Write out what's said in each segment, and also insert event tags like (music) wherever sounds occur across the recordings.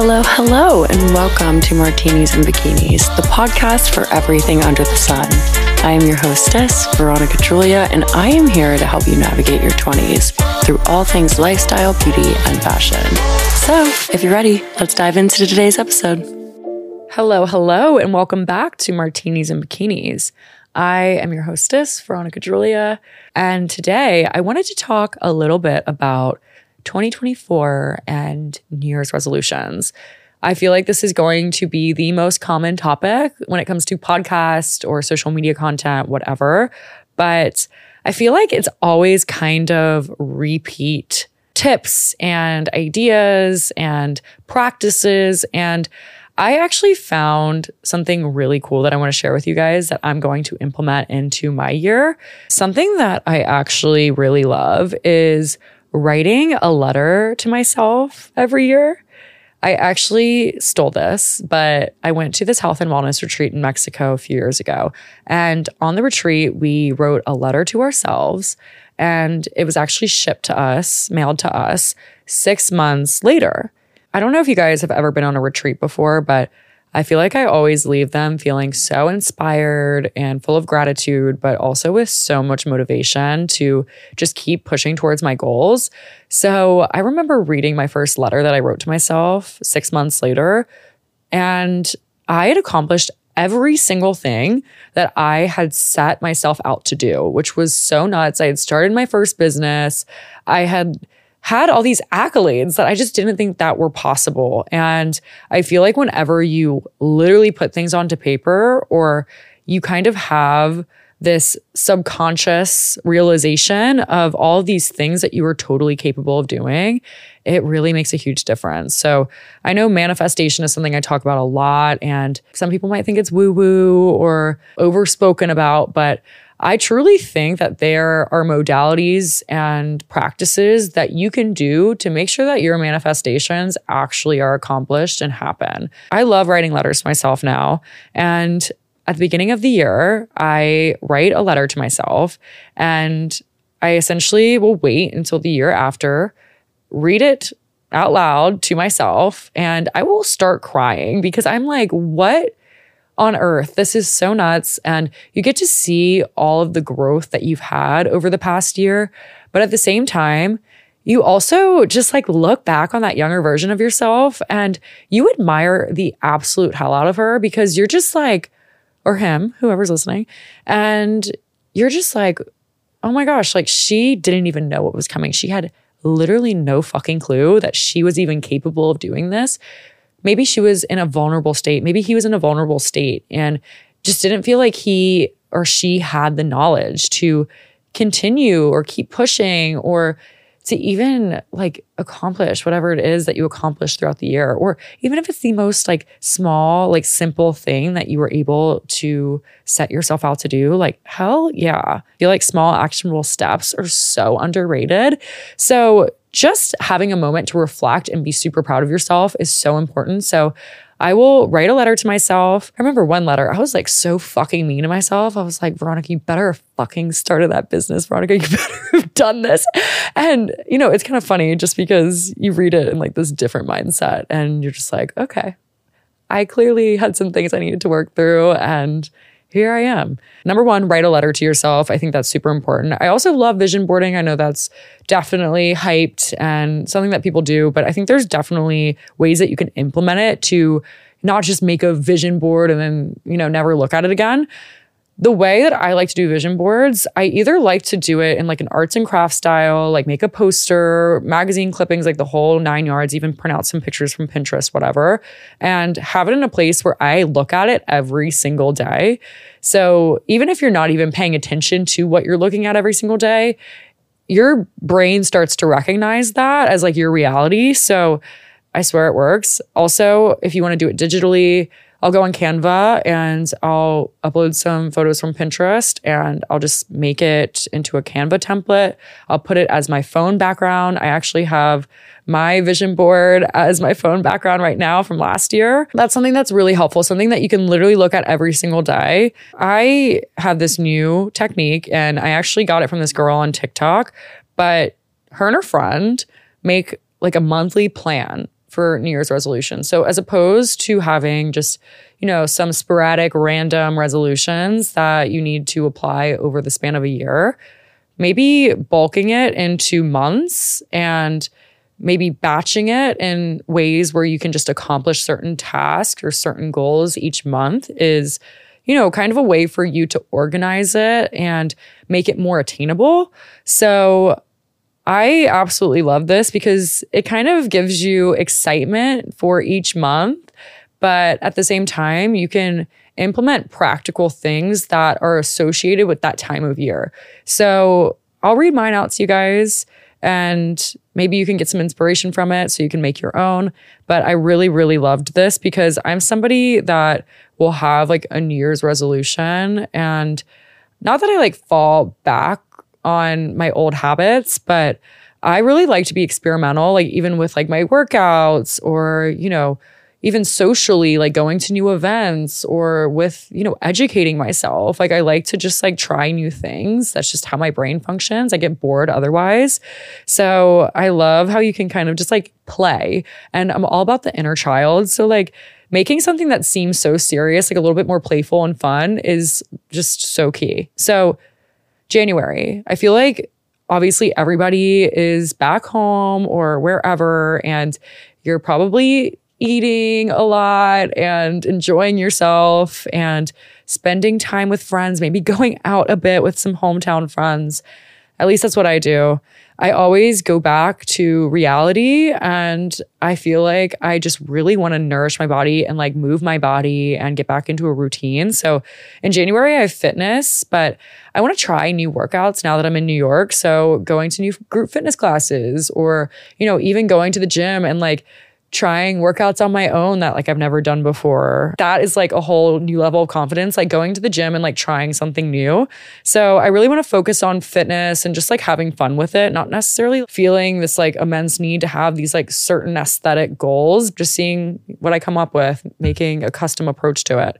Hello, hello, and welcome to Martinis and Bikinis, the podcast for everything under the sun. I am your hostess, Veronica Julia, and I am here to help you navigate your 20s through all things lifestyle, beauty, and fashion. So, if you're ready, let's dive into today's episode. Hello, hello, and welcome back to Martinis and Bikinis. I am your hostess, Veronica Julia, and today I wanted to talk a little bit about 2024 and New Year's resolutions. I feel like this is going to be the most common topic when it comes to podcast or social media content, whatever. But I feel like it's always kind of repeat tips and ideas and practices. And I actually found something really cool that I want to share with you guys that I'm going to implement into my year. Something that I actually really love is writing a letter to myself every year. I actually stole this, but I went to this health and wellness retreat in Mexico a few years ago. And on the retreat, we wrote a letter to ourselves, and it was actually shipped to us, mailed to us six months later. I don't know if you guys have ever been on a retreat before, but I feel like I always leave them feeling so inspired and full of gratitude, but also with so much motivation to just keep pushing towards my goals. So I remember reading my first letter that I wrote to myself six months later, and I had accomplished every single thing that I had set myself out to do, which was so nuts. I had started my first business. I had had all these accolades that I just didn't think that were possible. And I feel like whenever you literally put things onto paper or you kind of have this subconscious realization of all these things that you are totally capable of doing, it really makes a huge difference. So I know manifestation is something I talk about a lot, and some people might think it's woo woo or overspoken about, but I truly think that there are modalities and practices that you can do to make sure that your manifestations actually are accomplished and happen. I love writing letters to myself now. And at the beginning of the year, I write a letter to myself and I essentially will wait until the year after, read it out loud to myself, and I will start crying because I'm like, what? On earth. This is so nuts. And you get to see all of the growth that you've had over the past year. But at the same time, you also just like look back on that younger version of yourself and you admire the absolute hell out of her because you're just like, or him, whoever's listening, and you're just like, oh my gosh, like she didn't even know what was coming. She had literally no fucking clue that she was even capable of doing this maybe she was in a vulnerable state. Maybe he was in a vulnerable state and just didn't feel like he or she had the knowledge to continue or keep pushing or to even like accomplish whatever it is that you accomplish throughout the year. Or even if it's the most like small like simple thing that you were able to set yourself out to do like hell yeah. I feel like small actionable steps are so underrated. So just having a moment to reflect and be super proud of yourself is so important. So I will write a letter to myself. I remember one letter, I was like so fucking mean to myself. I was like, Veronica, you better have fucking started that business. Veronica, you (laughs) better have done this. And, you know, it's kind of funny just because you read it in like this different mindset and you're just like, okay, I clearly had some things I needed to work through. And here I am. Number one, write a letter to yourself. I think that's super important. I also love vision boarding. I know that's definitely hyped and something that people do, but I think there's definitely ways that you can implement it to not just make a vision board and then, you know, never look at it again, the way that I like to do vision boards, I either like to do it in like an arts and crafts style, like make a poster, magazine clippings, like the whole nine yards, even print out some pictures from Pinterest, whatever, and have it in a place where I look at it every single day. So even if you're not even paying attention to what you're looking at every single day, your brain starts to recognize that as like your reality. So I swear it works. Also, if you want to do it digitally, I'll go on Canva and I'll upload some photos from Pinterest and I'll just make it into a Canva template. I'll put it as my phone background. I actually have my vision board (laughs) as my phone background right now from last year. That's something that's really helpful, something that you can literally look at every single day. I have this new technique and I actually got it from this girl on TikTok, but her and her friend make like a monthly plan for New Year's resolutions. So, as opposed to having just, you know, some sporadic random resolutions that you need to apply over the span of a year, maybe bulking it into months and maybe batching it in ways where you can just accomplish certain tasks or certain goals each month is you know, kind of a way for you to organize it and make it more attainable. So I absolutely love this because it kind of gives you excitement for each month, but at the same time, you can implement practical things that are associated with that time of year. So I'll read mine out to you guys and maybe you can get some inspiration from it so you can make your own. But I really, really loved this because I'm somebody that will have like a New Year's resolution and not that I like fall back on my old habits, but I really like to be experimental, like even with like my workouts or, you know, even socially, like going to new events or with, you know, educating myself. Like I like to just like try new things. That's just how my brain functions. I get bored otherwise. So I love how you can kind of just like play. And I'm all about the inner child. So like making something that seems so serious, like a little bit more playful and fun is just so key. So January, I feel like obviously everybody is back home or wherever and you're probably eating a lot and enjoying yourself and spending time with friends, maybe (laughs) going out a bit with some hometown friends. At least that's what I do. I always go back to reality and I feel like I just really want to nourish my body and like move my body and get back into a routine. So in January, I have fitness, but I want to try new workouts now that I'm in New York. So going to new group fitness classes or, you know, even going to the gym and like trying workouts on my own that like I've never done before. That is like a whole new level of confidence, like going to the gym and like trying something new. So I really want to focus on fitness and just like having fun with it, not necessarily feeling this like immense need to have these like certain aesthetic goals, just seeing what I come up with, making a custom approach to it.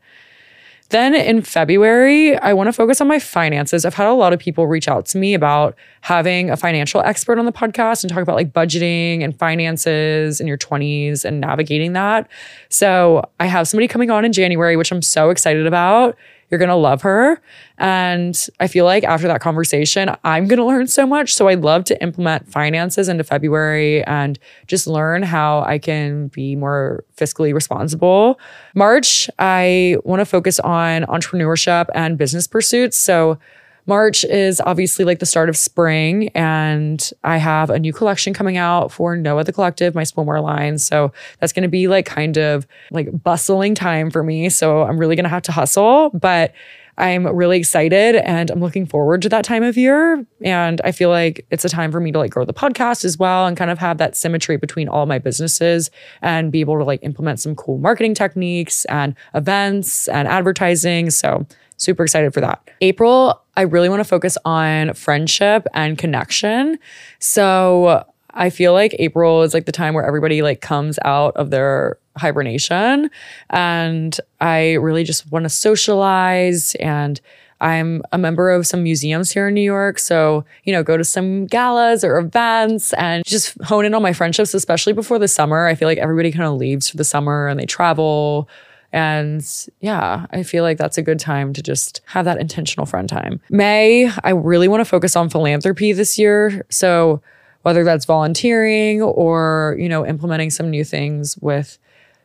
Then in February, I want to focus on my finances. I've had a lot of people reach out to me about having a financial expert on the podcast and talk about like budgeting and finances in your 20s and navigating that. So I have somebody coming on in January, which I'm so excited about. You're going to love her. And I feel like after that conversation, I'm going to learn so much. So I'd love to implement finances into February and just learn how I can be more fiscally responsible. March, I want to focus on entrepreneurship and business pursuits. So March is obviously like the start of spring, and I have a new collection coming out for Noah the Collective, my swimwear line. So that's going to be like kind of like bustling time for me. So I'm really going to have to hustle, but I'm really excited and I'm looking forward to that time of year. And I feel like it's a time for me to like grow the podcast as well and kind of have that symmetry between all my businesses and be able to like implement some cool marketing techniques and events and advertising. So super excited for that. April, I really want to focus on friendship and connection. So I feel like April is like the time where everybody like comes out of their hibernation and I really just want to socialize and I'm a member of some museums here in New York. So, you know, go to some galas or events and just hone in on my friendships, especially before the summer. I feel like everybody kind of leaves for the summer and they travel and yeah, I feel like that's a good time to just have that intentional friend time. May, I really want to focus on philanthropy this year. So whether that's volunteering or, you know, implementing some new things with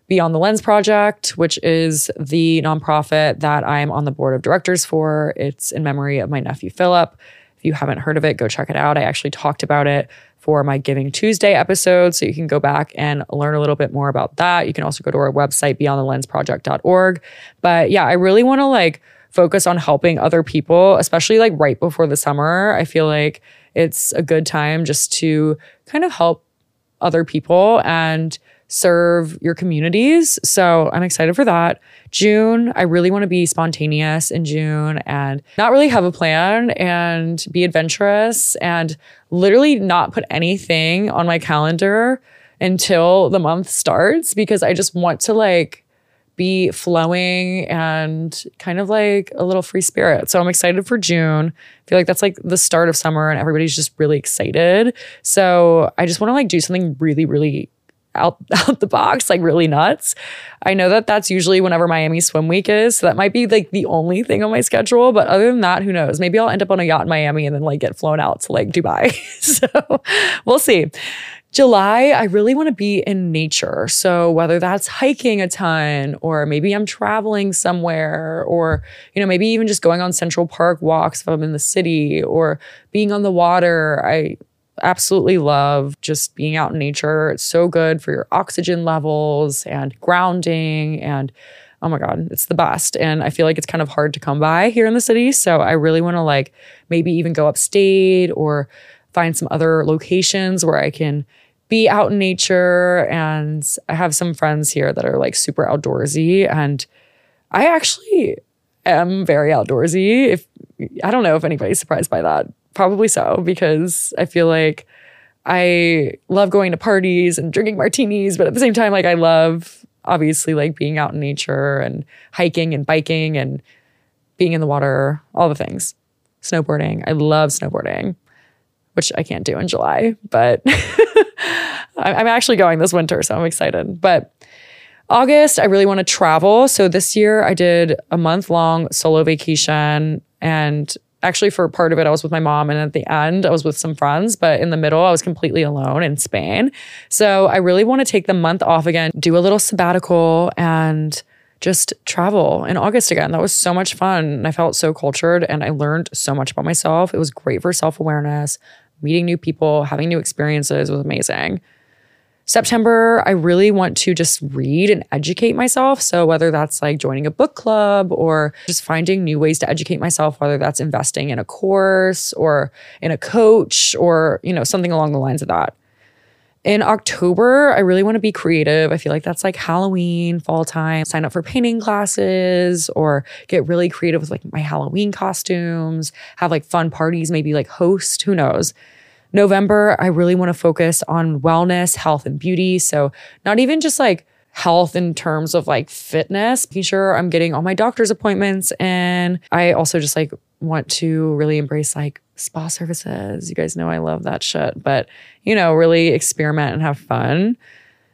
Beyond the Lens Project, which is the nonprofit that I'm on the board of directors for. It's in memory of my nephew Philip. If you haven't heard of it, go check it out. I actually talked about it for my Giving Tuesday episode. So you can go back and learn a little bit more about that. You can also go to our website, beyondthelensproject.org. But yeah, I really want to like focus on helping other people, especially like right before the summer. I feel like it's a good time just to kind of help other people and serve your communities. So I'm excited for that. June, I really want to be spontaneous in June and not really have a plan and be adventurous and literally not put anything on my calendar until the month starts because I just want to like be flowing and kind of like a little free spirit. So I'm excited for June. I feel like that's like the start of summer and everybody's just really excited. So I just want to like do something really, really out (laughs) out the box, like really nuts. I know that that's usually whenever Miami Swim Week is. So that might be like the only thing on my schedule. But other than that, who knows? Maybe I'll end up on a yacht in Miami and then like get flown out to like Dubai. (laughs) so we'll see. July, I really want to be in nature. So whether that's hiking a ton or maybe I'm traveling somewhere or, you know, maybe even just going on Central Park walks if I'm in the city or being on the water. I absolutely love just being out in nature. It's so good for your oxygen levels and grounding and oh my god, it's the best. And I feel like it's kind of hard to come by here in the city, so I really want to like maybe even go upstate or find some other locations where I can be out in nature and I have some friends here that are like super outdoorsy and I actually am very outdoorsy. If I don't know if anybody's surprised by that. Probably so because I feel like I love going to parties and drinking martinis, but at the same time like I love obviously like being out in nature and hiking and biking and being in the water, all the things. Snowboarding. I love snowboarding, which I can't do in July, but (laughs) I'm actually going this winter, so I'm excited. But August, I really want to travel. So this year I did a month long solo vacation and actually for part of it I was with my mom and at the end I was with some friends, but in the middle I was completely alone in Spain. So I really want to take the month off again, do a little sabbatical and just travel in August again. That was so much fun. And I felt so cultured and I learned so much about myself. It was great for self-awareness, meeting new people, having new experiences was amazing. September, I really want to just read and educate myself. So, whether that's like joining a book club or just finding new ways to educate myself, whether that's investing in a course or in a coach or, you know, something along the lines of that. In October, I really want to be creative. I feel like that's like Halloween, fall time. Sign up for painting classes or get really creative with like my Halloween costumes, have like fun parties, maybe like host, who knows. November, I really want to focus on wellness, health, and beauty. So, not even just like health in terms of like fitness, making sure I'm getting all my doctor's appointments. And I also just like want to really embrace like spa services. You guys know I love that shit, but you know, really experiment and have fun.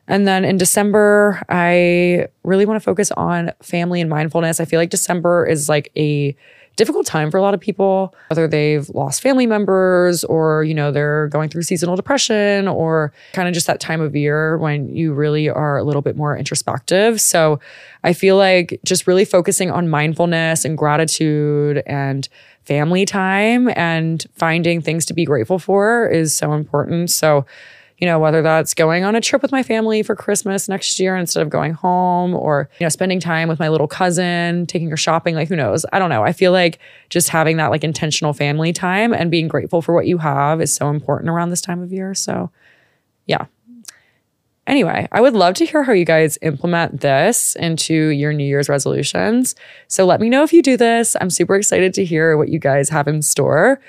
And then in December, I really want to focus on family and mindfulness. I feel like December is like a difficult time for a lot of people, whether they've lost family members or, you know, they're going through seasonal depression or kind of just that time of year when you really are a little bit more introspective. So I feel like just really focusing on mindfulness and gratitude and family time and finding things to be grateful for is so important. So you know, whether that's going on a trip with my family for Christmas next year instead of going home or, you know, spending time with my little cousin, taking her shopping, like who knows? I don't know. I feel like just having that like intentional family time and being grateful for what you have is so important around this time of year. So, yeah. Anyway, I would love to hear how you guys implement this into your New Year's resolutions. So let me know if you do this. I'm super excited to hear what you guys have in store.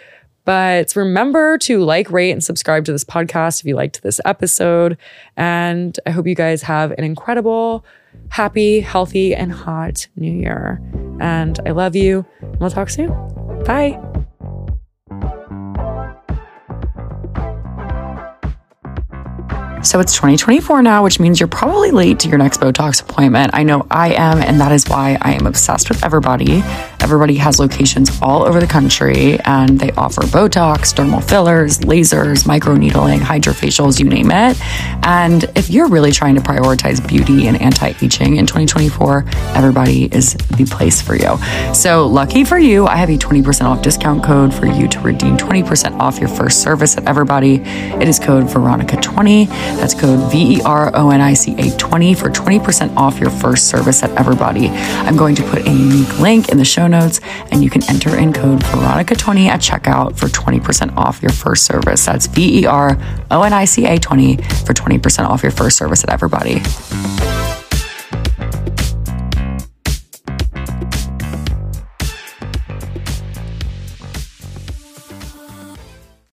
But remember to like, rate, and subscribe to this podcast if you liked this episode. And I hope you guys have an incredible, happy, healthy, and hot new year. And I love you. And we'll talk soon. Bye. So it's 2024 now, which means you're probably late to your next Botox appointment. I know I am, and that is why I am obsessed with Ever/Body. Ever/Body has locations all over the country, and they offer Botox, dermal fillers, lasers, microneedling, hydrofacials, you name it. And if you're really trying to prioritize beauty and anti-aging in 2024, Ever/Body is the place for you. So lucky for you, I have a 20% off discount code for you to redeem 20% off your first service at Ever/Body. It is code Veronica20. That's code V E R O N I C A 20 for 20% off your first service at Ever/Body. I'm going to put a unique link in the show notes and you can enter in code Veronica20 at checkout for 20% off your first service. That's V E R O N I C A 20 for 20% off your first service at Ever/Body.